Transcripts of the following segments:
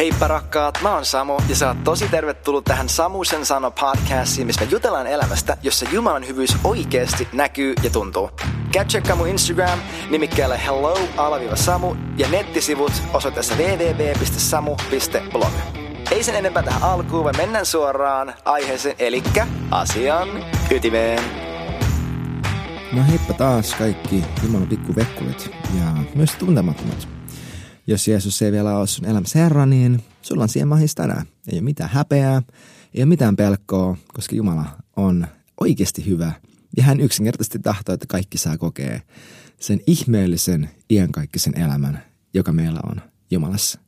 Heippa rakkaat, mä oon Samu ja sä oot tosi tervetullut tähän Samusen sano podcastiin, missä me jutellaan elämästä, jossa Jumalan hyvyys oikeasti näkyy ja tuntuu. Käy tsekkaa mun Instagram nimikkeellä hello-samu ja nettisivut osoitteessa www.samu.blog. Ei sen enempää tähän alkuun, vaan mennään suoraan aiheeseen, eli asian ytimeen. No heippa taas kaikki Jumalan pikkuvekkulit ja myös tuntemattomat. Jos Jeesus ei vielä ole sun elämässä Herra, niin sulla on siihen mahis tänään. Ei ole mitään häpeää, ei ole mitään pelkoa, koska Jumala on oikeasti hyvä. Ja hän yksinkertaisesti tahtoo, että kaikki saa kokea sen ihmeellisen iankaikkisen elämän, joka meillä on Jumalassa.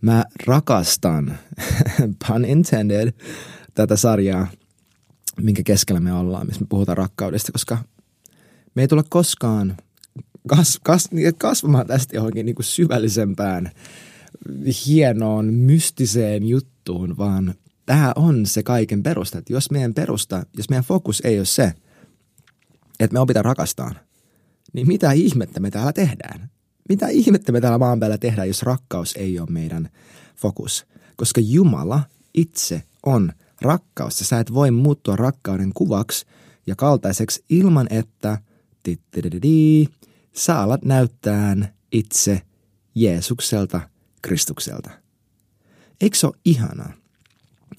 Mä rakastan, pun intended, tätä sarjaa, minkä keskellä me ollaan, missä me puhutaan rakkaudesta, koska me ei tule koskaan kas, kas, kasvamaan tästä johonkin niin kuin syvällisempään, hienoon, mystiseen juttuun, vaan tämä on se kaiken perusta. Että jos meidän perusta, jos meidän fokus ei ole se, että me opitaan rakastaan, niin mitä ihmettä me täällä tehdään? Mitä ihmettä me täällä maan päällä tehdään, jos rakkaus ei ole meidän fokus? Koska Jumala itse on rakkaus. Sä et voi muuttua rakkauden kuvaksi ja kaltaiseksi ilman, että sä alat näyttää itse Jeesukselta, Kristukselta. Eikö se ole ihanaa?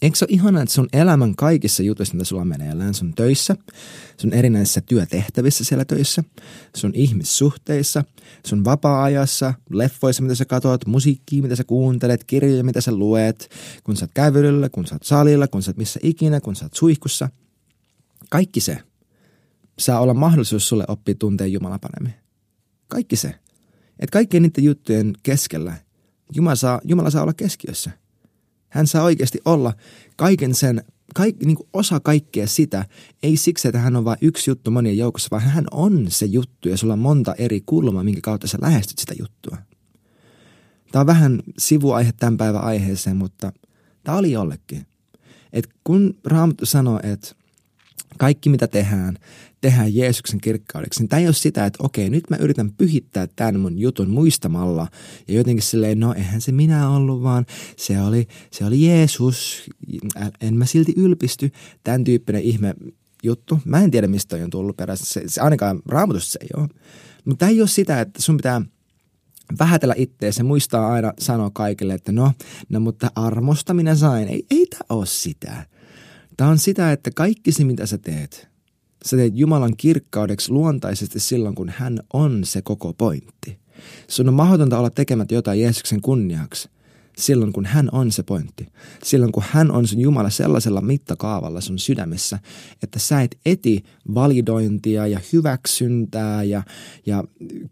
Eikö se ole ihanaa, että sun elämän kaikissa jutuissa, mitä sulla meneillään, sun töissä, sun erinäisissä työtehtävissä siellä töissä, sun ihmissuhteissa, sun vapaa-ajassa, leffoissa, mitä sä katsot, musiikkia, mitä sä kuuntelet, kirjoja, mitä sä luet, kun sä oot kävelyllä, kun sä oot salilla, kun sä oot missä ikinä, kun sä oot suihkussa. Kaikki se saa olla mahdollisuus sulle oppia tuntea Jumala paremmin. Kaikki se. Että kaikkien niiden juttujen keskellä Jumala saa, Jumala saa olla keskiössä. Hän saa oikeasti olla kaiken sen, kaik, niin kuin osa kaikkea sitä, ei siksi, että hän on vain yksi juttu monien joukossa, vaan hän on se juttu ja sulla on monta eri kulmaa, minkä kautta sä lähestyt sitä juttua. Tämä on vähän sivuaihe tämän päivän aiheeseen, mutta tämä oli jollekin. Et kun Raamattu sanoo, että kaikki mitä tehdään, tehdään Jeesuksen kirkkaudeksi, niin tämä ei ole sitä, että okei, nyt mä yritän pyhittää tämän mun jutun muistamalla ja jotenkin silleen, no eihän se minä ollut, vaan se oli, se oli Jeesus, en mä silti ylpisty, tämän tyyppinen ihme juttu. Mä en tiedä, mistä on tullut perässä, se, se ainakaan raamatusta se ei ole. Mutta tämä ei ole sitä, että sun pitää vähätellä itteensä, muistaa aina sanoa kaikille, että no, no mutta armosta minä sain. Ei, ei tämä ole sitä. Tämä on sitä, että kaikki se, mitä sä teet, sä teet Jumalan kirkkaudeksi luontaisesti silloin, kun hän on se koko pointti. Sun on mahdotonta olla tekemättä jotain Jeesuksen kunniaksi silloin, kun hän on se pointti. Silloin, kun hän on sun Jumala sellaisella mittakaavalla sun sydämessä, että sä et eti validointia ja hyväksyntää ja, ja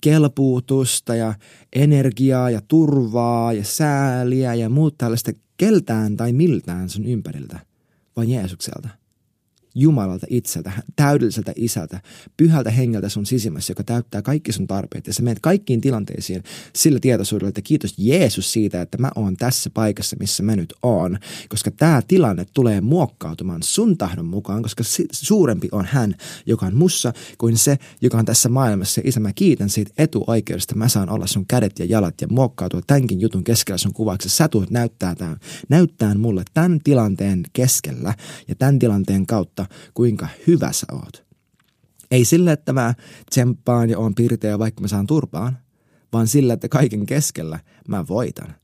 kelpuutusta ja energiaa ja turvaa ja sääliä ja muut tällaista keltään tai miltään sun ympäriltä – van Jeesukselta. Jumalalta itseltä, täydelliseltä isältä, pyhältä hengeltä sun sisimmässä, joka täyttää kaikki sun tarpeet. Ja sä menet kaikkiin tilanteisiin sillä tietoisuudella, että kiitos Jeesus siitä, että mä oon tässä paikassa, missä mä nyt oon. Koska tämä tilanne tulee muokkautumaan sun tahdon mukaan, koska suurempi on hän, joka on mussa, kuin se, joka on tässä maailmassa. Ja isä, mä kiitän siitä etuoikeudesta. Mä saan olla sun kädet ja jalat ja muokkautua tämänkin jutun keskellä sun kuvaksi. Sä tulet näyttää, tämän, näyttää mulle tämän tilanteen keskellä ja tämän tilanteen kautta kuinka hyvä sä oot. Ei sillä, että mä tsemppaan ja oon pirteä vaikka mä saan turpaan, vaan sillä, että kaiken keskellä mä voitan.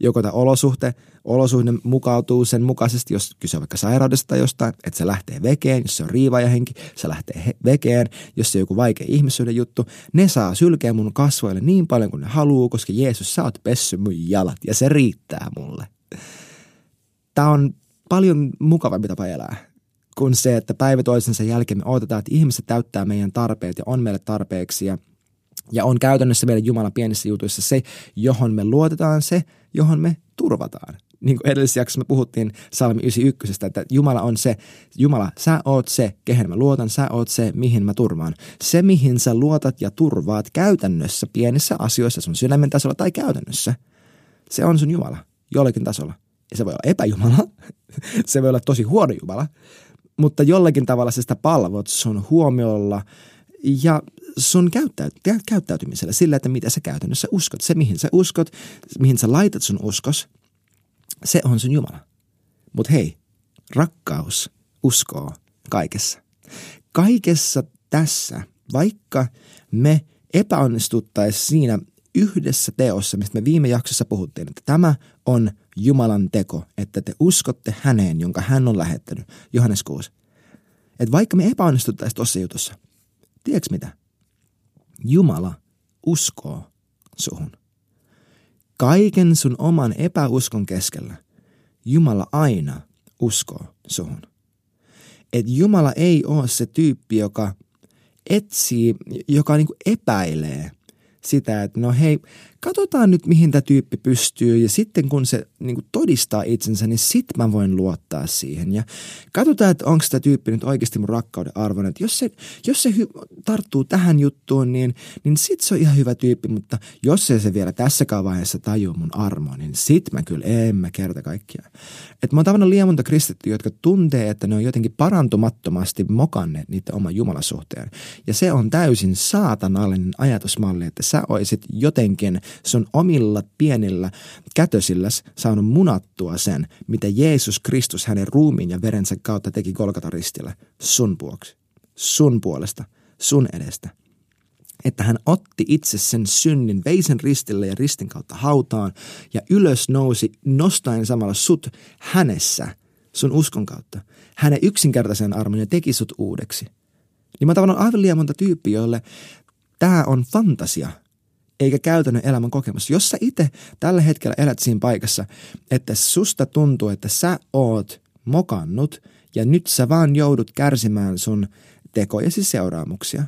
Joko tämä olosuhte, olosuhde mukautuu sen mukaisesti, jos kyse on vaikka sairaudesta tai jostain, että se lähtee vekeen, jos se on riivaajahenki, se lähtee he- vekeen, jos se on joku vaikea ihmisyyden juttu, ne saa sylkeä mun kasvoille niin paljon kuin ne haluaa, koska Jeesus, sä oot pessy mun jalat ja se riittää mulle. Tämä on paljon mukavampi tapa elää kuin se, että päivä toisensa jälkeen me odotetaan, että ihmiset täyttää meidän tarpeet ja on meille tarpeeksi ja, ja on käytännössä meidän Jumala pienissä jutuissa se, johon me luotetaan, se, johon me turvataan. Niin kuin edellisessä jaksossa me puhuttiin Salmi 91, että Jumala on se, Jumala, sä oot se, kehen mä luotan, sä oot se, mihin mä turvaan. Se, mihin sä luotat ja turvaat käytännössä pienissä asioissa sun sydämen tasolla tai käytännössä, se on sun Jumala jollakin tasolla. Ja se voi olla epäjumala, se voi olla tosi huono Jumala, mutta jollakin tavalla sä sitä palvot sun huomiolla ja sun käyttäyt- käyttäytymisellä, sillä, että mitä sä käytännössä uskot. Se, mihin sä uskot, mihin sä laitat sun uskos, se on sun Jumala. Mutta hei, rakkaus uskoo kaikessa. Kaikessa tässä, vaikka me epäonnistuttaisiin siinä yhdessä teossa, mistä me viime jaksossa puhuttiin, että tämä on Jumalan teko, että te uskotte häneen, jonka hän on lähettänyt. Johannes 6. Että vaikka me epäonnistuttaisiin tuossa jutussa, tiedätkö mitä? Jumala uskoo suhun. Kaiken sun oman epäuskon keskellä Jumala aina uskoo suhun. Et Jumala ei ole se tyyppi, joka etsii, joka niin epäilee sitä, että no hei, katsotaan nyt mihin tämä tyyppi pystyy ja sitten kun se niin kuin todistaa itsensä, niin sit mä voin luottaa siihen. Ja katsotaan, että onko tämä tyyppi nyt oikeasti mun rakkauden arvoinen. Jos se, jos se hy- tarttuu tähän juttuun, niin, niin sit se on ihan hyvä tyyppi, mutta jos ei se vielä tässäkään vaiheessa tajua mun armoa, niin sit mä kyllä en mä kerta kaikkiaan. Että mä oon tavannut liian monta kristittyä, jotka tuntee, että ne on jotenkin parantumattomasti mokanneet niitä oman jumalasuhteen. Ja se on täysin saatanallinen ajatusmalli, että sä oisit jotenkin sun omilla pienillä kätösilläs saanut munattua sen, mitä Jeesus Kristus hänen ruumiin ja verensä kautta teki Golgata ristillä sun vuoksi, sun puolesta, sun edestä. Että hän otti itse sen synnin, vei sen ristille ja ristin kautta hautaan ja ylös nousi nostaen samalla sut hänessä, sun uskon kautta. Hänen yksinkertaisen armon ja teki sut uudeksi. Niin mä tavannut aivan liian monta tyyppiä, joille tämä on fantasia, eikä käytännön elämän kokemus. Jos sä itse tällä hetkellä elät siinä paikassa, että susta tuntuu, että sä oot mokannut ja nyt sä vaan joudut kärsimään sun tekojesi seuraamuksia.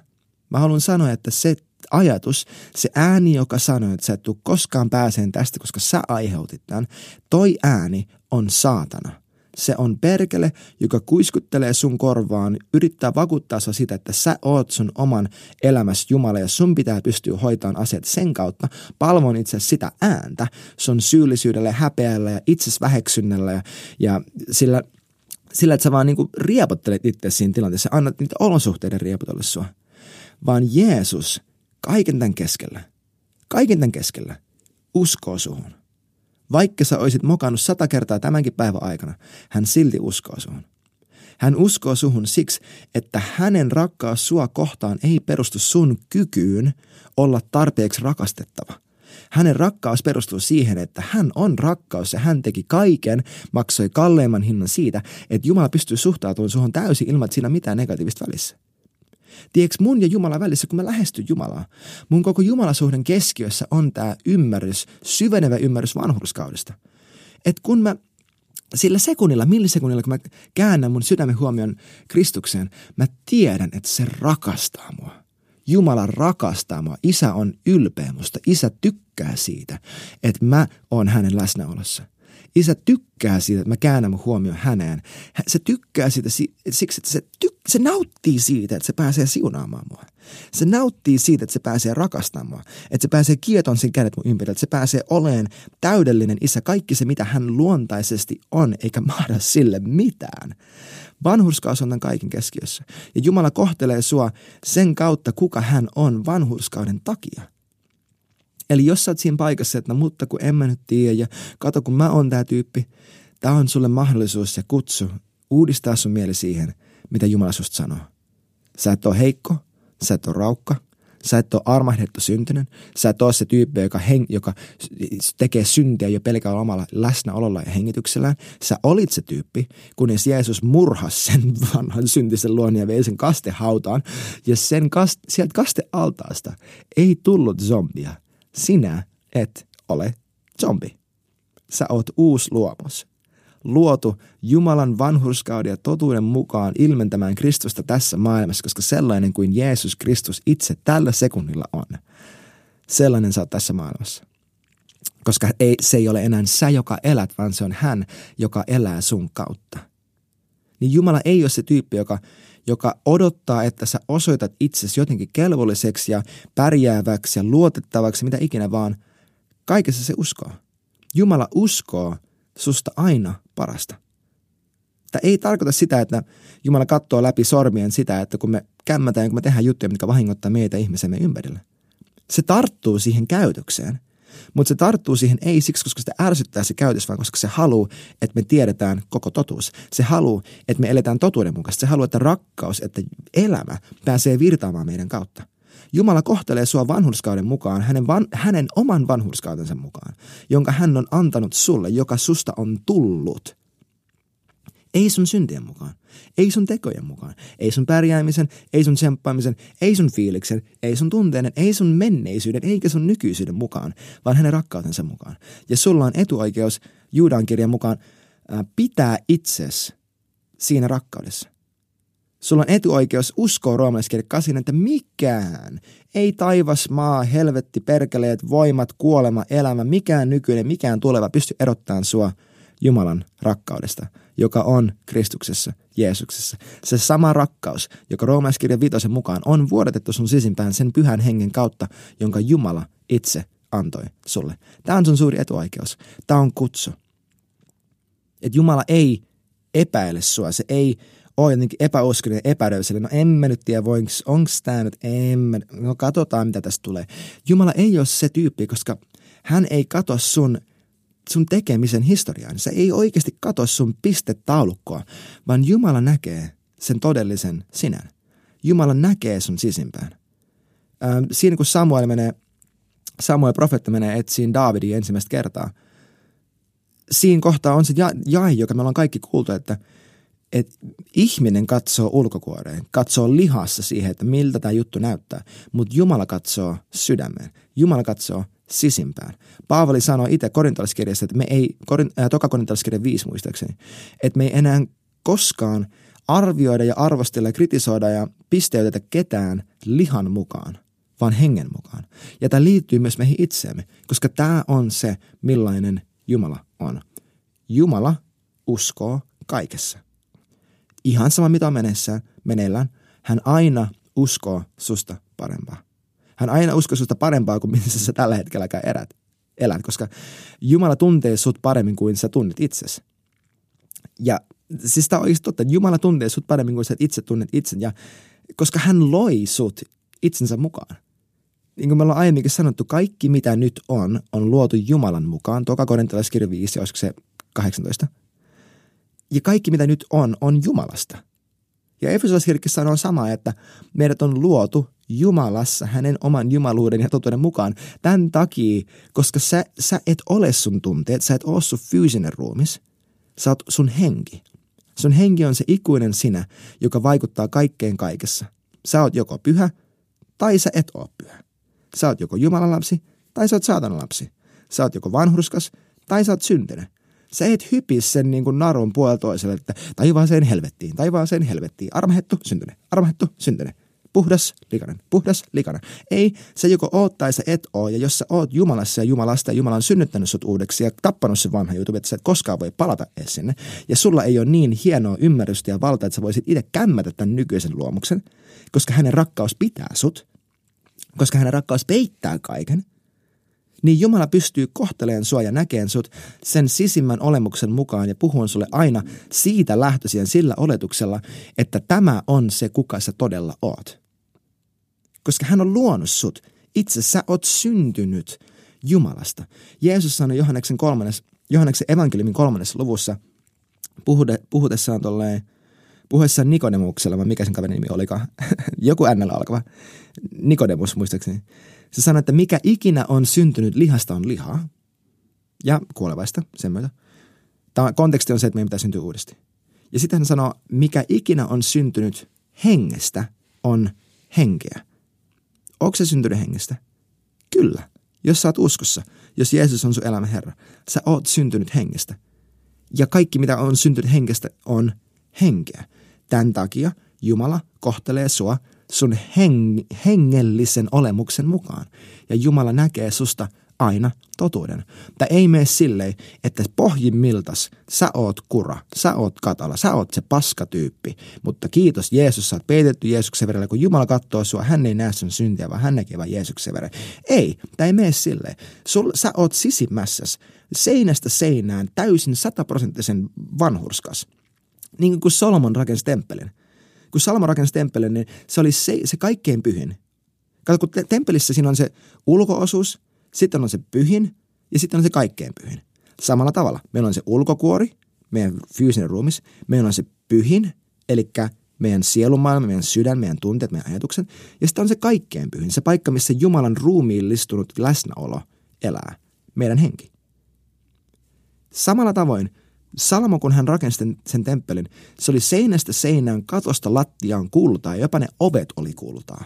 Mä haluan sanoa, että se ajatus, se ääni, joka sanoo, että sä et tule koskaan pääseen tästä, koska sä aiheutit tämän, toi ääni on saatana. Se on perkele, joka kuiskuttelee sun korvaan, yrittää vakuuttaa sua sitä, että sä oot sun oman elämässä Jumala ja sun pitää pystyä hoitamaan asiat sen kautta. Palvon itse sitä ääntä sun syyllisyydellä, häpeällä ja itses väheksynnällä ja, ja sillä, sillä, että sä vaan niinku riepottelet itse siinä tilanteessa, annat niitä olosuhteiden riepotella sua. Vaan Jeesus kaiken tämän keskellä, kaiken tämän keskellä uskoo suhun. Vaikka sä olisit mokannut sata kertaa tämänkin päivän aikana, hän silti uskoo suhun. Hän uskoo suhun siksi, että hänen rakkaus sua kohtaan ei perustu sun kykyyn olla tarpeeksi rakastettava. Hänen rakkaus perustuu siihen, että hän on rakkaus ja hän teki kaiken, maksoi kalleimman hinnan siitä, että Jumala pystyy suhtautumaan suhun täysin ilman, että siinä mitään negatiivista välissä. Tiedätkö, mun ja Jumala välissä, kun mä lähestyn Jumalaa, mun koko Jumalasuhden keskiössä on tämä ymmärrys, syvenevä ymmärrys vanhurskaudesta. Että kun mä sillä sekunnilla, millisekunnilla, kun mä käännän mun sydämen huomion Kristukseen, mä tiedän, että se rakastaa mua. Jumala rakastaa mua. Isä on ylpeä musta. Isä tykkää siitä, että mä oon hänen läsnäolossa. Isä tykkää siitä, että mä käännän mun huomioon häneen. Se tykkää siitä siksi, että se, tyk- se nauttii siitä, että se pääsee siunaamaan mua. Se nauttii siitä, että se pääsee rakastamaan mua. Että se pääsee kieton sen kädet mun ympärillä. Että se pääsee oleen täydellinen isä. Kaikki se, mitä hän luontaisesti on, eikä mahda sille mitään. Vanhurskaus on tämän kaiken keskiössä. Ja Jumala kohtelee sua sen kautta, kuka hän on vanhurskauden takia. Eli jos sä oot siinä paikassa, että no mutta kun en mä nyt tiedä ja kato kun mä oon tää tyyppi, tää on sulle mahdollisuus ja kutsu uudistaa sun mieli siihen, mitä Jumala susta sanoo. Sä et ole heikko, sä et ole raukka, sä et ole armahdettu syntinen, sä et ole se tyyppi, joka, heng, joka tekee syntiä jo pelkällä omalla läsnäololla ja hengityksellään. Sä olit se tyyppi, kunnes Jeesus murhasi sen vanhan syntisen luon ja vei sen kastehautaan. Ja sen kaste, sieltä kastealtaasta ei tullut zombia, sinä et ole zombi. Sä oot uusi luomus. Luotu Jumalan vanhurskauden ja totuuden mukaan ilmentämään Kristusta tässä maailmassa, koska sellainen kuin Jeesus Kristus itse tällä sekunnilla on, sellainen sä oot tässä maailmassa. Koska ei, se ei ole enää sä, joka elät, vaan se on hän, joka elää sun kautta. Niin Jumala ei ole se tyyppi, joka joka odottaa, että sä osoitat itsesi jotenkin kelvolliseksi ja pärjääväksi ja luotettavaksi, mitä ikinä vaan. Kaikessa se uskoo. Jumala uskoo susta aina parasta. Tämä ei tarkoita sitä, että Jumala katsoo läpi sormien sitä, että kun me kämmätään kun me tehdään juttuja, mitkä vahingoittaa meitä ihmisemme ympärillä. Se tarttuu siihen käytökseen, mutta se tarttuu siihen ei siksi, koska sitä ärsyttää se käytös, vaan koska se haluaa, että me tiedetään koko totuus. Se haluaa, että me eletään totuuden mukaisesti. Se haluaa, että rakkaus, että elämä pääsee virtaamaan meidän kautta. Jumala kohtelee sua vanhurskauden mukaan, hänen, van, hänen oman vanhurskautensa mukaan, jonka hän on antanut sulle, joka susta on tullut. Ei sun syntien mukaan, ei sun tekojen mukaan, ei sun pärjäämisen, ei sun tsemppaamisen, ei sun fiiliksen, ei sun tunteiden, ei sun menneisyyden, eikä sun nykyisyyden mukaan, vaan hänen rakkautensa mukaan. Ja sulla on etuoikeus Juudan kirjan mukaan pitää itses siinä rakkaudessa. Sulla on etuoikeus uskoa roomalaiskirja 8, että mikään, ei taivas, maa, helvetti, perkeleet, voimat, kuolema, elämä, mikään nykyinen, mikään tuleva pysty erottamaan sua Jumalan rakkaudesta, joka on Kristuksessa, Jeesuksessa. Se sama rakkaus, joka roomalaiskirjan viitosen mukaan on vuodatettu sun sisimpään sen pyhän hengen kautta, jonka Jumala itse antoi sulle. Tämä on sun suuri etuoikeus. Tämä on kutsu. Että Jumala ei epäile sua, se ei ole jotenkin epäuskollinen, epäröiselle. No en mä nyt tiedä, onko tämä nyt, en mä, no katsotaan mitä tästä tulee. Jumala ei ole se tyyppi, koska hän ei katso sun, sun tekemisen historiaa. Se ei oikeasti katso sun pistetaulukkoa, vaan Jumala näkee sen todellisen sinän. Jumala näkee sun sisimpään. Ähm, siinä kun Samuel menee, Samuel profeetta menee etsiin Daavidin ensimmäistä kertaa, siinä kohtaa on se jae, joka me ollaan kaikki kuultu, että – että ihminen katsoo ulkokuoreen, katsoo lihassa siihen, että miltä tämä juttu näyttää, mutta Jumala katsoo sydämeen. Jumala katsoo sisimpään. Paavali sanoi itse korintaliskirjassa, että me ei, äh, toka korintaliskirja 5 muistaakseni, että me ei enää koskaan arvioida ja arvostella ja kritisoida ja pisteytetä ketään lihan mukaan, vaan hengen mukaan. Ja tämä liittyy myös meihin itseemme, koska tämä on se, millainen Jumala on. Jumala uskoo kaikessa ihan sama mitä menessä, meneillään, hän aina uskoo susta parempaa. Hän aina uskoo susta parempaa kuin missä sä tällä hetkelläkään erät, elät, koska Jumala tuntee sut paremmin kuin sä tunnet itsesi. Ja siis tämä on oikeasti totta, että Jumala tuntee sut paremmin kuin sä itse tunnet itsen. Ja koska hän loi sut itsensä mukaan. Niin kuin me ollaan aiemminkin sanottu, kaikki mitä nyt on, on luotu Jumalan mukaan. Toka korintalaiskirja 5, olisiko se 18 – ja kaikki mitä nyt on, on Jumalasta. Ja Efesolaiskirkki sanoo samaa, että meidät on luotu Jumalassa hänen oman jumaluuden ja totuuden mukaan. Tämän takia, koska sä, sä et ole sun tunteet, sä et ole sun fyysinen ruumis, sä oot sun henki. Sun henki on se ikuinen sinä, joka vaikuttaa kaikkeen kaikessa. Sä oot joko pyhä tai sä et ole pyhä. Sä oot joko Jumalan lapsi tai sä oot saatanan lapsi. Sä oot joko vanhurskas tai sä oot syntinen. Sä et hypi sen niin kuin narun puolella toiselle, että taivaaseen helvettiin, taivaaseen helvettiin. Armahettu, syntyne, armahettu, syntyne. Puhdas, likainen, puhdas, likainen. Ei, se joko oot tai sä et oo. Ja jos sä oot Jumalassa ja Jumalasta ja Jumala on synnyttänyt sut uudeksi ja tappanut sen vanha jutun, että sä et koskaan voi palata edes sinne. Ja sulla ei ole niin hienoa ymmärrystä ja valtaa, että sä voisit itse kämmätä tämän nykyisen luomuksen, koska hänen rakkaus pitää sut, koska hänen rakkaus peittää kaiken – niin Jumala pystyy kohteleen sua ja näkeen sut sen sisimmän olemuksen mukaan ja puhun sulle aina siitä lähtöisin sillä oletuksella, että tämä on se, kuka sä todella oot. Koska hän on luonut sut. Itse sä oot syntynyt Jumalasta. Jeesus sanoi Johanneksen, kolmannes, Johanneksen evankeliumin kolmannessa luvussa puhutessaan tolleen, puhuessaan Nikodemuksella, vai mikä sen kaverin nimi olikaan, joku ännellä alkava, Nikodemus muistaakseni, se sanoo, että mikä ikinä on syntynyt lihasta on lihaa ja kuolevaista sen myötä. Tämä konteksti on se, että meidän pitää syntyä uudesti. Ja sitten hän sanoo, mikä ikinä on syntynyt hengestä on henkeä. Onko se syntynyt hengestä? Kyllä. Jos sä oot uskossa, jos Jeesus on sun elämän Herra, sä oot syntynyt hengestä. Ja kaikki, mitä on syntynyt hengestä, on henkeä. Tämän takia Jumala kohtelee sua sun heng- hengellisen olemuksen mukaan. Ja Jumala näkee susta aina totuuden. Tämä ei mene silleen, että pohjimmiltas sä oot kura, sä oot katala, sä oot se paskatyyppi. Mutta kiitos Jeesus, sä oot peitetty Jeesuksen verellä. Kun Jumala katsoo sua, hän ei näe sun syntiä, vaan hän näkee vain Jeesuksen verellä. Ei, tämä ei mene silleen. Sul, sä oot sisimmässäs seinästä seinään täysin sataprosenttisen vanhurskas. Niin kuin Solomon rakensi temppelin kun Salmo rakensi temppelin, niin se oli se, se kaikkein pyhin. Kato, kun te- temppelissä siinä on se ulkoosuus, sitten on se pyhin ja sitten on se kaikkein pyhin. Samalla tavalla. Meillä on se ulkokuori, meidän fyysinen ruumis, meillä on se pyhin, eli meidän sielumaailma, meidän sydän, meidän tunteet, meidän ajatukset. Ja sitten on se kaikkein pyhin, se paikka, missä Jumalan ruumiillistunut läsnäolo elää, meidän henki. Samalla tavoin Salmo, kun hän rakensi sen, sen temppelin, se oli seinästä seinään, katosta lattiaan kultaa ja jopa ne ovet oli kultaa.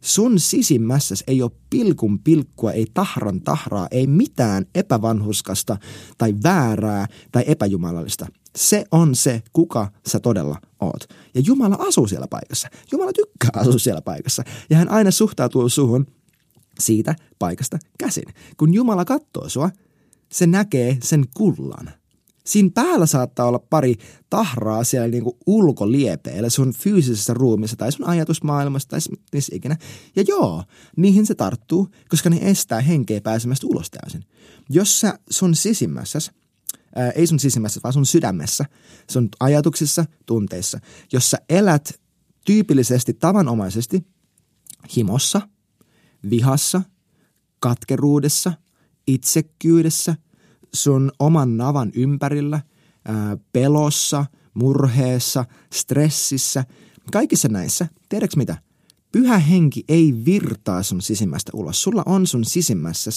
Sun sisimmässäs ei ole pilkun pilkkua, ei tahran tahraa, ei mitään epävanhuskasta tai väärää tai epäjumalallista. Se on se, kuka sä todella oot. Ja Jumala asuu siellä paikassa. Jumala tykkää asua siellä paikassa. Ja hän aina suhtautuu suhun siitä paikasta käsin. Kun Jumala katsoo sua, se näkee sen kullan. Siinä päällä saattaa olla pari tahraa siellä niin kuin ulkoliepeillä sun fyysisessä ruumissa tai sun ajatusmaailmassa tai missä ikinä. Ja joo, niihin se tarttuu, koska ne estää henkeä pääsemästä ulos täysin. Jos sä sun sisimmässäs, ää, ei sun sisimmässä, vaan sun sydämessä, sun ajatuksissa, tunteissa, jos sä elät tyypillisesti tavanomaisesti himossa, vihassa, katkeruudessa, itsekkyydessä – sun oman navan ympärillä, pelossa, murheessa, stressissä, kaikissa näissä, tiedätkö mitä? Pyhä henki ei virtaa sun sisimmästä ulos. Sulla on sun sisimmässä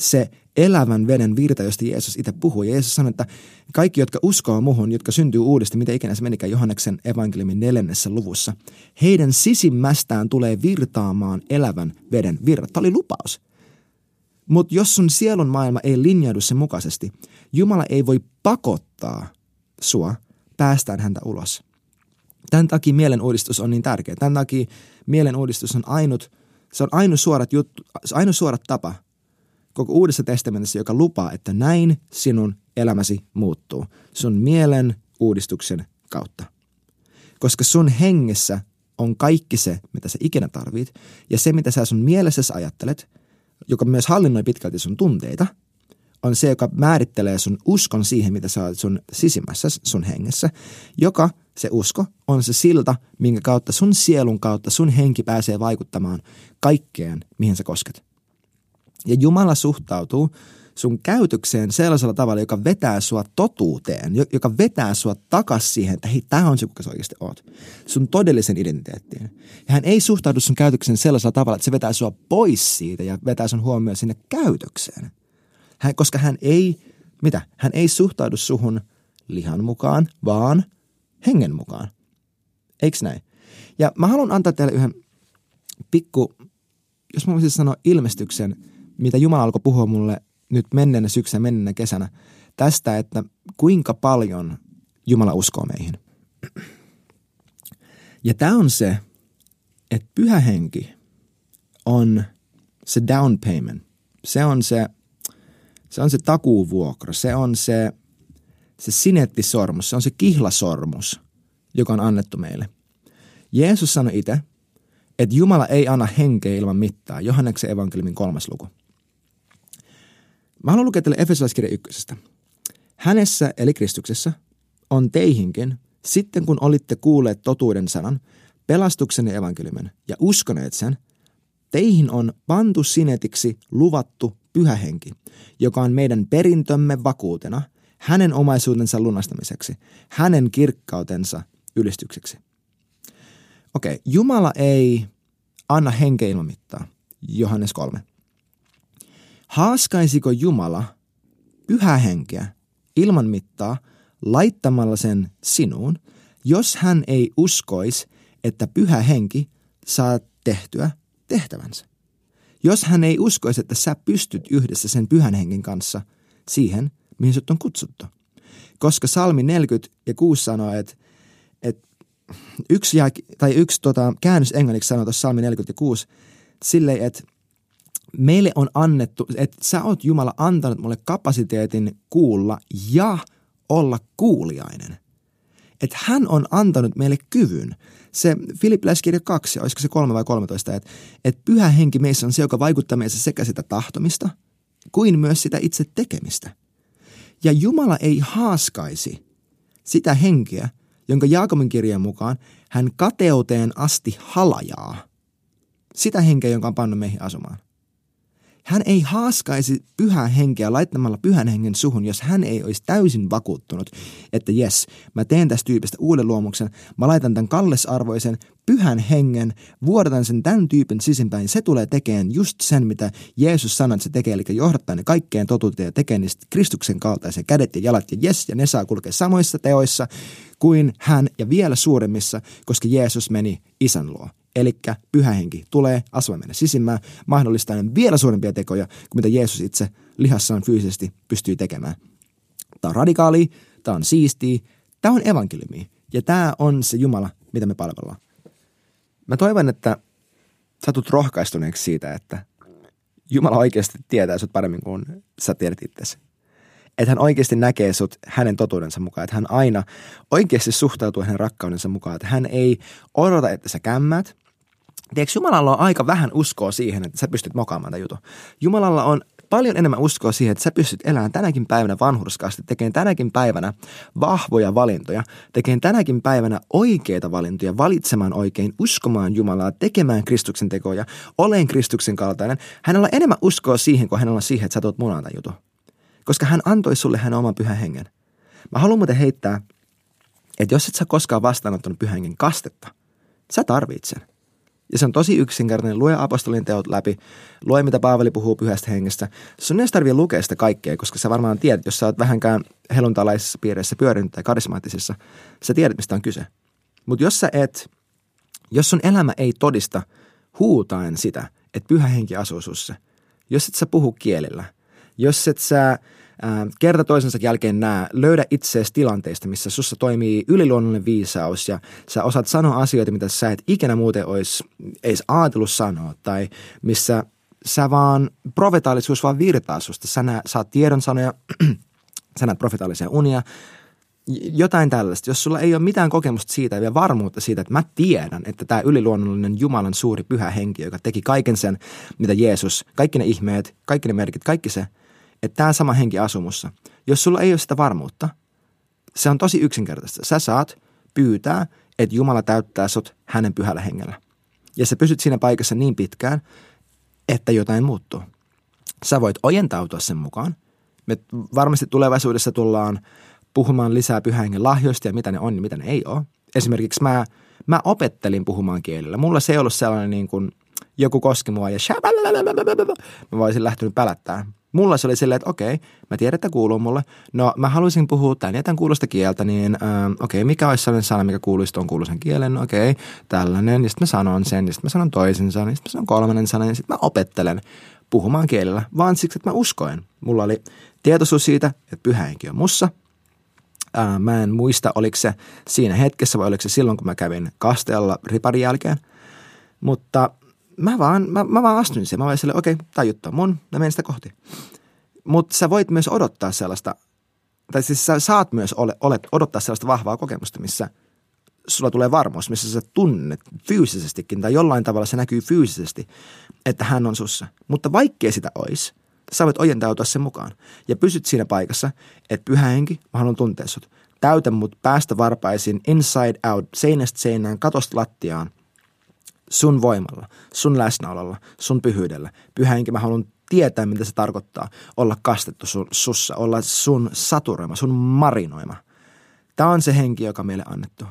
se elävän veden virta, josta Jeesus itse puhuu. Jeesus sanoi, että kaikki, jotka uskoo muhun, jotka syntyy uudesti, mitä ikinä se menikään Johanneksen evankeliumin neljännessä luvussa, heidän sisimmästään tulee virtaamaan elävän veden virta. Tämä oli lupaus. Mutta jos sun sielun maailma ei linjaudu sen mukaisesti, Jumala ei voi pakottaa sua päästään häntä ulos. Tämän takia mielen uudistus on niin tärkeä. Tämän takia mielen uudistus on ainut, se on ainut suorat, juttu, ainut suorat tapa koko uudessa testamentissa, joka lupaa, että näin sinun elämäsi muuttuu. Sun mielen uudistuksen kautta. Koska sun hengessä on kaikki se, mitä sä ikinä tarvit, ja se, mitä sä sun mielessäsi ajattelet – joka myös hallinnoi pitkälti sun tunteita, on se, joka määrittelee sun uskon siihen, mitä sä olet sun sisimmässä, sun hengessä, joka se usko on se silta, minkä kautta sun sielun kautta sun henki pääsee vaikuttamaan kaikkeen, mihin sä kosket. Ja Jumala suhtautuu sun käytökseen sellaisella tavalla, joka vetää sua totuuteen, joka vetää sua takas siihen, että hei, tämä on se, kuka sä oikeasti oot. Sun todellisen identiteettiin. Ja hän ei suhtaudu sun käytökseen sellaisella tavalla, että se vetää sua pois siitä ja vetää sun huomioon sinne käytökseen. Hän, koska hän ei, mitä? Hän ei suhtaudu suhun lihan mukaan, vaan hengen mukaan. Eiks näin? Ja mä haluan antaa teille yhden pikku, jos mä voisin sanoa ilmestyksen, mitä Jumala alkoi puhua mulle nyt menneenä syksynä, menneenä kesänä tästä, että kuinka paljon Jumala uskoo meihin. Ja tämä on se, että pyhä henki on se down payment. Se on se, se on se takuuvuokra. Se on se, se sinettisormus. Se on se kihlasormus, joka on annettu meille. Jeesus sanoi itse, että Jumala ei anna henkeä ilman mittaa. Johanneksen evankeliumin kolmas luku. Mä haluan lukea teille Efesolaiskirja ykkösestä. Hänessä, eli Kristuksessa, on teihinkin, sitten kun olitte kuulleet totuuden sanan, pelastuksen ja evankeliumin, ja uskoneet sen, teihin on pantu sinetiksi luvattu pyhähenki, joka on meidän perintömme vakuutena, hänen omaisuutensa lunastamiseksi, hänen kirkkautensa ylistykseksi. Okei, Jumala ei anna henkeä ilman mittaa. Johannes 3. Haaskaisiko Jumala pyhähenkeä ilman mittaa laittamalla sen sinuun, jos hän ei uskoisi, että pyhä henki saa tehtyä tehtävänsä? Jos hän ei uskoisi, että sä pystyt yhdessä sen pyhän hengen kanssa siihen, mihin sut on kutsuttu. Koska salmi 40 ja 6 sanoo, että, että yksi, tai yksi tota, käännös englanniksi sanoo tuossa salmi 46 silleen, että meille on annettu, että sä oot Jumala antanut mulle kapasiteetin kuulla ja olla kuuliainen. Että hän on antanut meille kyvyn. Se Filippiläiskirja 2, olisiko se 3 vai 13, että, että pyhä henki meissä on se, joka vaikuttaa meissä sekä sitä tahtomista kuin myös sitä itse tekemistä. Ja Jumala ei haaskaisi sitä henkeä, jonka Jaakobin kirjan mukaan hän kateuteen asti halajaa sitä henkeä, jonka on pannut meihin asumaan. Hän ei haaskaisi pyhää henkeä laittamalla pyhän hengen suhun, jos hän ei olisi täysin vakuuttunut, että jes, mä teen tästä tyypistä uuden luomuksen, mä laitan tämän kallesarvoisen pyhän hengen, vuodatan sen tämän tyypin sisimpään, se tulee tekemään just sen, mitä Jeesus sanoi, että se tekee, eli johdattaa ne kaikkeen totuuteen ja tekee niistä Kristuksen kaltaisen kädet ja jalat ja jes, ja ne saa kulkea samoissa teoissa kuin hän ja vielä suuremmissa, koska Jeesus meni isän luo. Eli pyhä henki tulee asumaan meidän sisimmään, mahdollistaen vielä suurempia tekoja kuin mitä Jeesus itse lihassaan fyysisesti pystyy tekemään. Tämä on radikaali, tämä on siistiä, tämä on evankeliumi ja tämä on se Jumala, mitä me palvellaan. Mä toivon, että sä tulet rohkaistuneeksi siitä, että Jumala oikeasti tietää sut paremmin kuin sä tiedät itsesi. Että hän oikeasti näkee sut hänen totuudensa mukaan. Että hän aina oikeasti suhtautuu hänen rakkaudensa mukaan. Että hän ei odota, että sä kämmät, Tiedätkö, Jumalalla on aika vähän uskoa siihen, että sä pystyt mokaamaan tämän jutun. Jumalalla on paljon enemmän uskoa siihen, että sä pystyt elämään tänäkin päivänä vanhurskaasti, tekemään tänäkin päivänä vahvoja valintoja, tekemään tänäkin päivänä oikeita valintoja, valitsemaan oikein, uskomaan Jumalaa, tekemään Kristuksen tekoja, olen Kristuksen kaltainen. Hänellä on enemmän uskoa siihen, kuin hänellä on siihen, että sä tuot munaan jutun. Koska hän antoi sulle hänen oman pyhän hengen. Mä haluan muuten heittää, että jos et sä koskaan vastaanottanut pyhän hengen kastetta, sä tarvitset sen. Ja se on tosi yksinkertainen. Lue apostolin teot läpi. Lue, mitä Paavali puhuu pyhästä hengestä. Sun ei tarvitse lukea sitä kaikkea, koska sä varmaan tiedät, jos sä oot vähänkään heluntalaisissa piireissä pyörinyt tai karismaattisissa, sä tiedät, mistä on kyse. Mutta jos sä et, jos sun elämä ei todista huutaen sitä, että pyhä henki asuu sussa, jos et sä puhu kielillä, jos et sä kerta toisensa jälkeen nää, löydä itseesi tilanteista, missä sussa toimii yliluonnollinen viisaus ja sä osaat sanoa asioita, mitä sä et ikinä muuten olisi edes ajatellut sanoa tai missä sä vaan, profetaalisuus vaan virtaa susta. Sä saat tiedon sanoja, sä näet profetaalisia unia, jotain tällaista. Jos sulla ei ole mitään kokemusta siitä ja varmuutta siitä, että mä tiedän, että tämä yliluonnollinen Jumalan suuri pyhä henki, joka teki kaiken sen, mitä Jeesus, kaikki ne ihmeet, kaikki ne merkit, kaikki se – että tämä sama henki asumussa. Jos sulla ei ole sitä varmuutta, se on tosi yksinkertaista. Sä saat pyytää, että Jumala täyttää sut hänen pyhällä hengellä. Ja sä pysyt siinä paikassa niin pitkään, että jotain muuttuu. Sä voit ojentautua sen mukaan. Me varmasti tulevaisuudessa tullaan puhumaan lisää pyhän lahjoista ja mitä ne on ja mitä ne ei ole. Esimerkiksi mä, mä opettelin puhumaan kielellä. Mulla se ei ollut sellainen niin kuin joku koski mua ja mä voisin lähtenyt pälättää. Mulla se oli silleen, että okei, mä tiedän, että kuuluu mulle. No mä haluaisin puhua tämän ja tämän kuulosta kieltä, niin äh, okei, mikä olisi sellainen sana, mikä kuuluisi tuon kuuluisen kielen? No, okei, tällainen. Ja sitten mä sanon sen, ja sitten mä sanon toisen sanan, ja sitten mä sanon kolmannen sanan, ja sitten mä opettelen puhumaan kielellä, vaan siksi, että mä uskoin. Mulla oli tietoisuus siitä, että pyhä henki on mussa. Äh, mä en muista, oliko se siinä hetkessä vai oliko se silloin, kun mä kävin kasteella riparin jälkeen. Mutta mä vaan, mä, mä vaan astuin siihen. Mä olin silleen, okei, okay, tämä juttu on mun, mä menen sitä kohti. Mutta sä voit myös odottaa sellaista, tai siis sä saat myös ole, olet, odottaa sellaista vahvaa kokemusta, missä sulla tulee varmuus, missä sä tunnet fyysisestikin tai jollain tavalla se näkyy fyysisesti, että hän on sussa. Mutta vaikkei sitä olisi, sä voit ojentautua sen mukaan ja pysyt siinä paikassa, että pyhä henki, mä haluan tuntea sut. Täytä mut päästä varpaisin inside out, seinästä seinään, katosta lattiaan – sun voimalla, sun läsnäololla, sun pyhyydellä. Pyhä henki, mä haluan tietää, mitä se tarkoittaa olla kastettu sun, sussa, olla sun saturoima, sun marinoima. Tämä on se henki, joka meille annettu.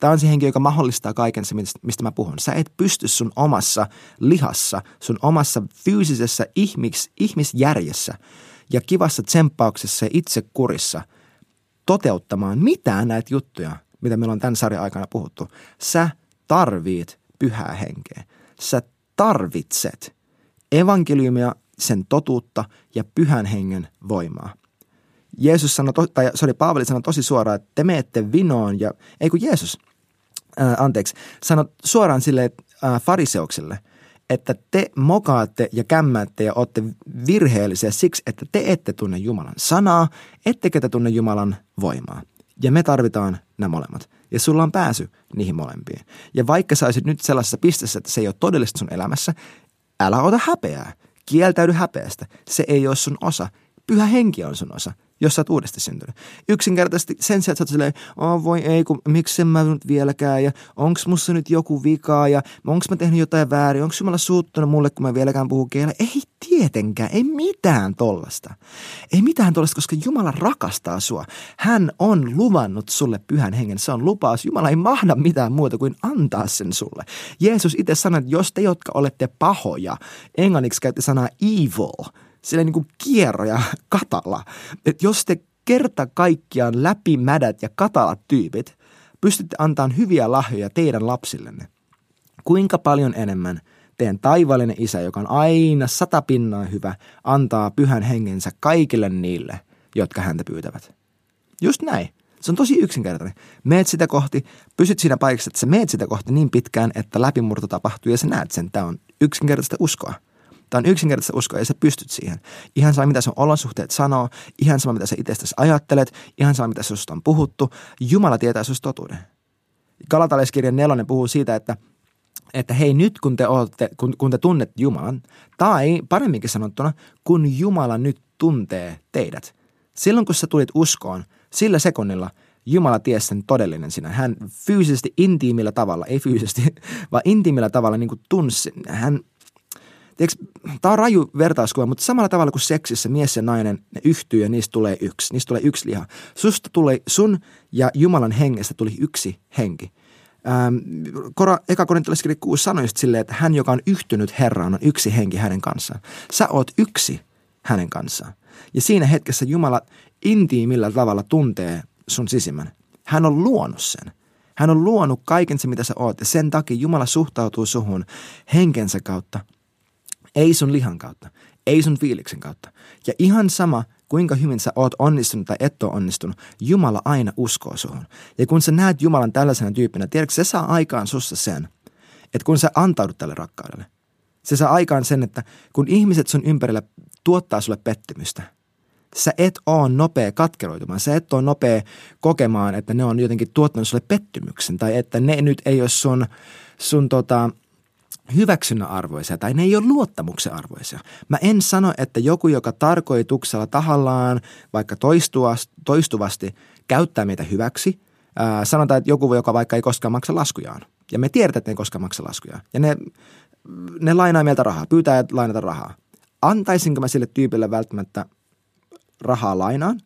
Tämä on se henki, joka mahdollistaa kaiken se, mistä mä puhun. Sä et pysty sun omassa lihassa, sun omassa fyysisessä ihmis, ihmisjärjessä ja kivassa tsemppauksessa ja itsekurissa toteuttamaan mitään näitä juttuja, mitä meillä on tämän sarjan aikana puhuttu. Sä tarvit pyhää henkeä. Sä tarvitset evankeliumia, sen totuutta ja pyhän hengen voimaa. Jeesus sanoi, tai sorry, Paavali sanoi tosi suoraan, että te meette vinoon ja, ei kun Jeesus, ää, anteeksi, sanoi suoraan sille ää, fariseukselle, että te mokaatte ja kämmäätte ja olette virheellisiä siksi, että te ette tunne Jumalan sanaa, ettekä te tunne Jumalan voimaa. Ja me tarvitaan nämä molemmat. Ja sulla on pääsy niihin molempiin. Ja vaikka sä olisit nyt sellaisessa pisteessä, että se ei ole todellista sun elämässä, älä ota häpeää. Kieltäydy häpeästä. Se ei ole sun osa. Pyhä henki on sun osa jos sä oot uudesti syntynyt. Yksinkertaisesti sen sijaan, että sä oot oh, voi ei, kun miksi mä nyt vieläkään, ja onks mussa nyt joku vika, ja onks mä tehnyt jotain väärin, onks Jumala suuttunut mulle, kun mä vieläkään puhu kielellä. Ei tietenkään, ei mitään tollasta. Ei mitään tollasta, koska Jumala rakastaa sua. Hän on luvannut sulle pyhän hengen, se on lupaus. Jumala ei mahda mitään muuta kuin antaa sen sulle. Jeesus itse sanoi, että jos te, jotka olette pahoja, englanniksi käytti sanaa evil, sille niin kuin kierro ja katala. Että jos te kerta kaikkiaan läpimädät ja katalat tyypit pystytte antamaan hyviä lahjoja teidän lapsillenne, kuinka paljon enemmän teidän taivaallinen isä, joka on aina sata pinnaa hyvä, antaa pyhän hengensä kaikille niille, jotka häntä pyytävät. Just näin. Se on tosi yksinkertainen. Meet sitä kohti, pysyt siinä paikassa, että sä meet sitä kohti niin pitkään, että läpimurto tapahtuu ja sä näet sen. Tämä on yksinkertaista uskoa. Tämä on yksinkertaista uskoa ja sä pystyt siihen. Ihan sama, mitä sun olosuhteet sanoo, ihan sama, mitä sä itsestäsi ajattelet, ihan sama, mitä susta on puhuttu. Jumala tietää susta totuuden. Galatalaiskirjan nelonen puhuu siitä, että että hei nyt kun te, olette, kun, kun te tunnet Jumalan, tai paremminkin sanottuna, kun Jumala nyt tuntee teidät. Silloin kun sä tulit uskoon, sillä sekunnilla Jumala tiesi sen todellinen sinä. Hän fyysisesti, intiimillä tavalla, ei fyysisesti, vaan intiimillä tavalla niin kuin tunsi. Hän, Tämä on raju vertauskuva, mutta samalla tavalla kuin seksissä mies ja nainen, ne yhtyy ja niistä tulee yksi. Niistä tulee yksi liha. Susta tuli, sun ja Jumalan hengestä tuli yksi henki. Ähm, Kora, eka korintalaiskirja 6 sanoi just silleen, että hän, joka on yhtynyt Herraan, on yksi henki hänen kanssaan. Sä oot yksi hänen kanssaan. Ja siinä hetkessä Jumala intiimillä tavalla tuntee sun sisimmän. Hän on luonut sen. Hän on luonut kaiken se, mitä sä oot. Ja sen takia Jumala suhtautuu suhun henkensä kautta – ei sun lihan kautta, ei sun fiiliksen kautta. Ja ihan sama, kuinka hyvin sä oot onnistunut tai et ole onnistunut, Jumala aina uskoo suhun. Ja kun sä näet Jumalan tällaisena tyyppinä, tiedätkö, se saa aikaan sussa sen, että kun sä antaudut tälle rakkaudelle, se saa aikaan sen, että kun ihmiset sun ympärillä tuottaa sulle pettymystä, sä et ole nopea katkeroitumaan, sä et ole nopea kokemaan, että ne on jotenkin tuottanut sulle pettymyksen tai että ne nyt ei ole sun, sun tota, hyväksynnän arvoisia tai ne ei ole luottamuksen arvoisia. Mä en sano, että joku, joka tarkoituksella tahallaan vaikka toistuvasti käyttää meitä hyväksi, ää, sanotaan, että joku, joka vaikka ei koskaan maksa laskujaan. Ja me tiedetään, että ne ei koskaan maksa laskujaan. Ja ne, ne lainaa meiltä rahaa, pyytää lainata rahaa. Antaisinko mä sille tyypille välttämättä rahaa lainaan?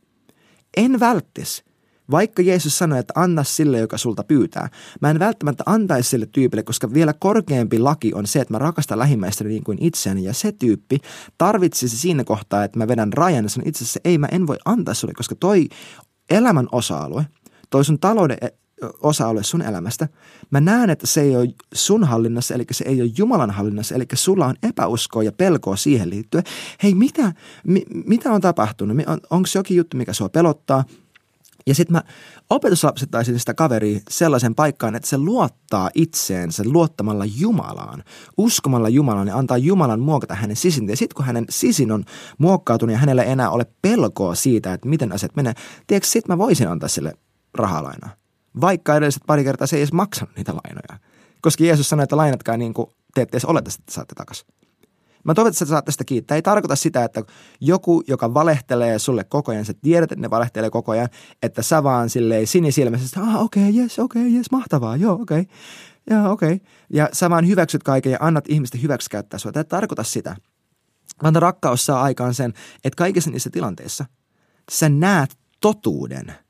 En välttis vaikka Jeesus sanoi, että anna sille, joka sulta pyytää. Mä en välttämättä antaisi sille tyypille, koska vielä korkeampi laki on se, että mä rakastan lähimmäistäni niin kuin itseäni. Ja se tyyppi tarvitsisi siinä kohtaa, että mä vedän rajan ja sanon itse asiassa, ei mä en voi antaa sulle, koska toi elämän osa-alue, toi sun talouden e, osa-alue sun elämästä. Mä näen, että se ei ole sun hallinnassa, eli se ei ole Jumalan hallinnassa, eli sulla on epäuskoa ja pelkoa siihen liittyen. Hei, mitä, mi, mitä on tapahtunut? On, Onko jokin juttu, mikä sua pelottaa? Ja sitten mä opetuslapsettaisin sitä kaveria sellaisen paikkaan, että se luottaa itseensä luottamalla Jumalaan, uskomalla Jumalaan ja antaa Jumalan muokata hänen sisintä. Ja sitten kun hänen sisin on muokkautunut ja hänellä ei enää ole pelkoa siitä, että miten asiat menee, tiedätkö, sitten mä voisin antaa sille rahalainaa. Vaikka edelliset pari kertaa se ei edes maksanut niitä lainoja. Koska Jeesus sanoi, että lainatkaa niin kuin te ette edes oleta, että saatte takaisin. Mä toivon, että sä saat tästä kiittää. Ei tarkoita sitä, että joku, joka valehtelee sulle koko ajan, sä tiedät, että ne valehtelee koko ajan, että sä vaan silleen sinisilmäisesti, ah okei, okay, jes, okei, okay, jes, mahtavaa, joo, okei. Okay. Joo, okei. Okay. Ja sä vaan hyväksyt kaiken ja annat ihmisten hyväksi käyttää sua. Tämä ei tarkoita sitä. Vaan rakkaus saa aikaan sen, että kaikissa niissä tilanteissa sä näet totuuden –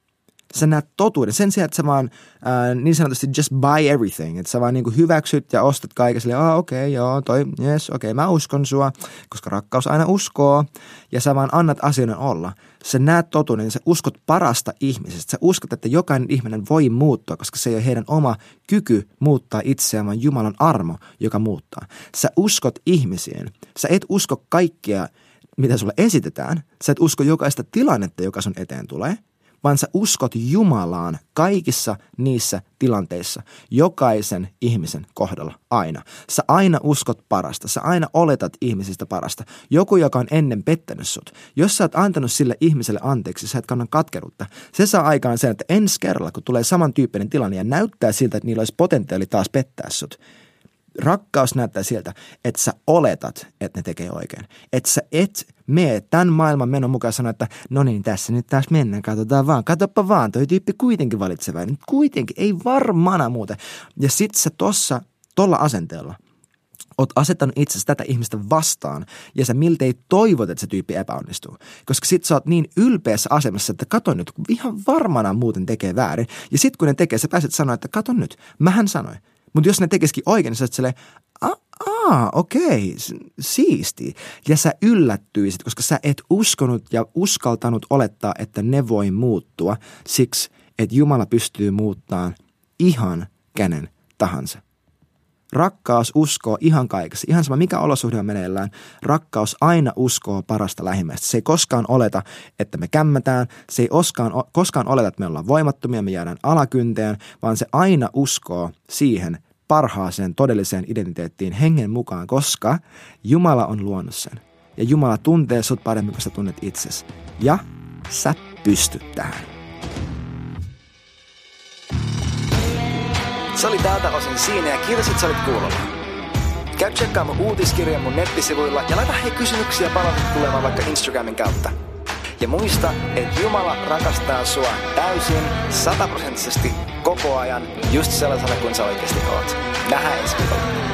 sä näet totuuden. Sen sijaan, että sä vaan äh, niin sanotusti just buy everything. Että sä vaan niin kuin hyväksyt ja ostat kaiken silleen, ah okei, okay, joo, toi, yes, okei, okay, mä uskon sua, koska rakkaus aina uskoo. Ja sä vaan annat asioiden olla. Sä näet totuuden, sä uskot parasta ihmisestä. Sä uskot, että jokainen ihminen voi muuttua, koska se ei ole heidän oma kyky muuttaa itseään, vaan Jumalan armo, joka muuttaa. Sä uskot ihmisiin. Sä et usko kaikkia mitä sulle esitetään. Sä et usko jokaista tilannetta, joka sun eteen tulee – vaan sä uskot Jumalaan kaikissa niissä tilanteissa, jokaisen ihmisen kohdalla aina. Sä aina uskot parasta, sä aina oletat ihmisistä parasta. Joku, joka on ennen pettänyt sut, jos sä oot antanut sille ihmiselle anteeksi, sä et kannan katkeruutta. Se saa aikaan sen, että ensi kerralla, kun tulee samantyyppinen tilanne ja näyttää siltä, että niillä olisi potentiaali taas pettää sut, Rakkaus näyttää siltä, että sä oletat, että ne tekee oikein. Että sä et mene tämän maailman menon mukaan sanoa, että no niin, tässä nyt taas mennään, katsotaan vaan, katsoppa vaan, toi tyyppi kuitenkin valitsee Nyt kuitenkin, ei varmana muuten. Ja sit sä tossa, tolla asenteella, oot asettanut itsesi tätä ihmistä vastaan ja sä miltei toivot, että se tyyppi epäonnistuu. Koska sit sä oot niin ylpeässä asemassa, että kato nyt, ihan varmana muuten tekee väärin. Ja sit kun ne tekee, sä pääset sanoa, että kato nyt, mähän sanoin. Mutta jos ne tekisikin oikein, niin sä silleen, aa, okei, siisti. Ja sä yllättyisit, koska sä et uskonut ja uskaltanut olettaa, että ne voi muuttua siksi, että Jumala pystyy muuttamaan ihan kenen tahansa. Rakkaus uskoo ihan kaikessa. Ihan sama, mikä olosuhde on meneillään. Rakkaus aina uskoo parasta lähimmäistä. Se ei koskaan oleta, että me kämmätään. Se ei koskaan, koskaan oleta, että me ollaan voimattomia, me jäädään alakynteen, vaan se aina uskoo siihen parhaaseen todelliseen identiteettiin hengen mukaan, koska Jumala on luonut sen. Ja Jumala tuntee sut paremmin kuin sä tunnet itsesi. Ja sä pystyt tähän. Se oli tältä osin siinä ja kiitos, että sä olit kuulolla. Käy tsekkaa mun uutiskirjan mun nettisivuilla ja laita hei kysymyksiä palautetta tulemaan vaikka Instagramin kautta. Ja muista, että Jumala rakastaa sua täysin, sataprosenttisesti, koko ajan, just sellaisena kuin sä oikeasti oot. Nähdään ensi viikolla.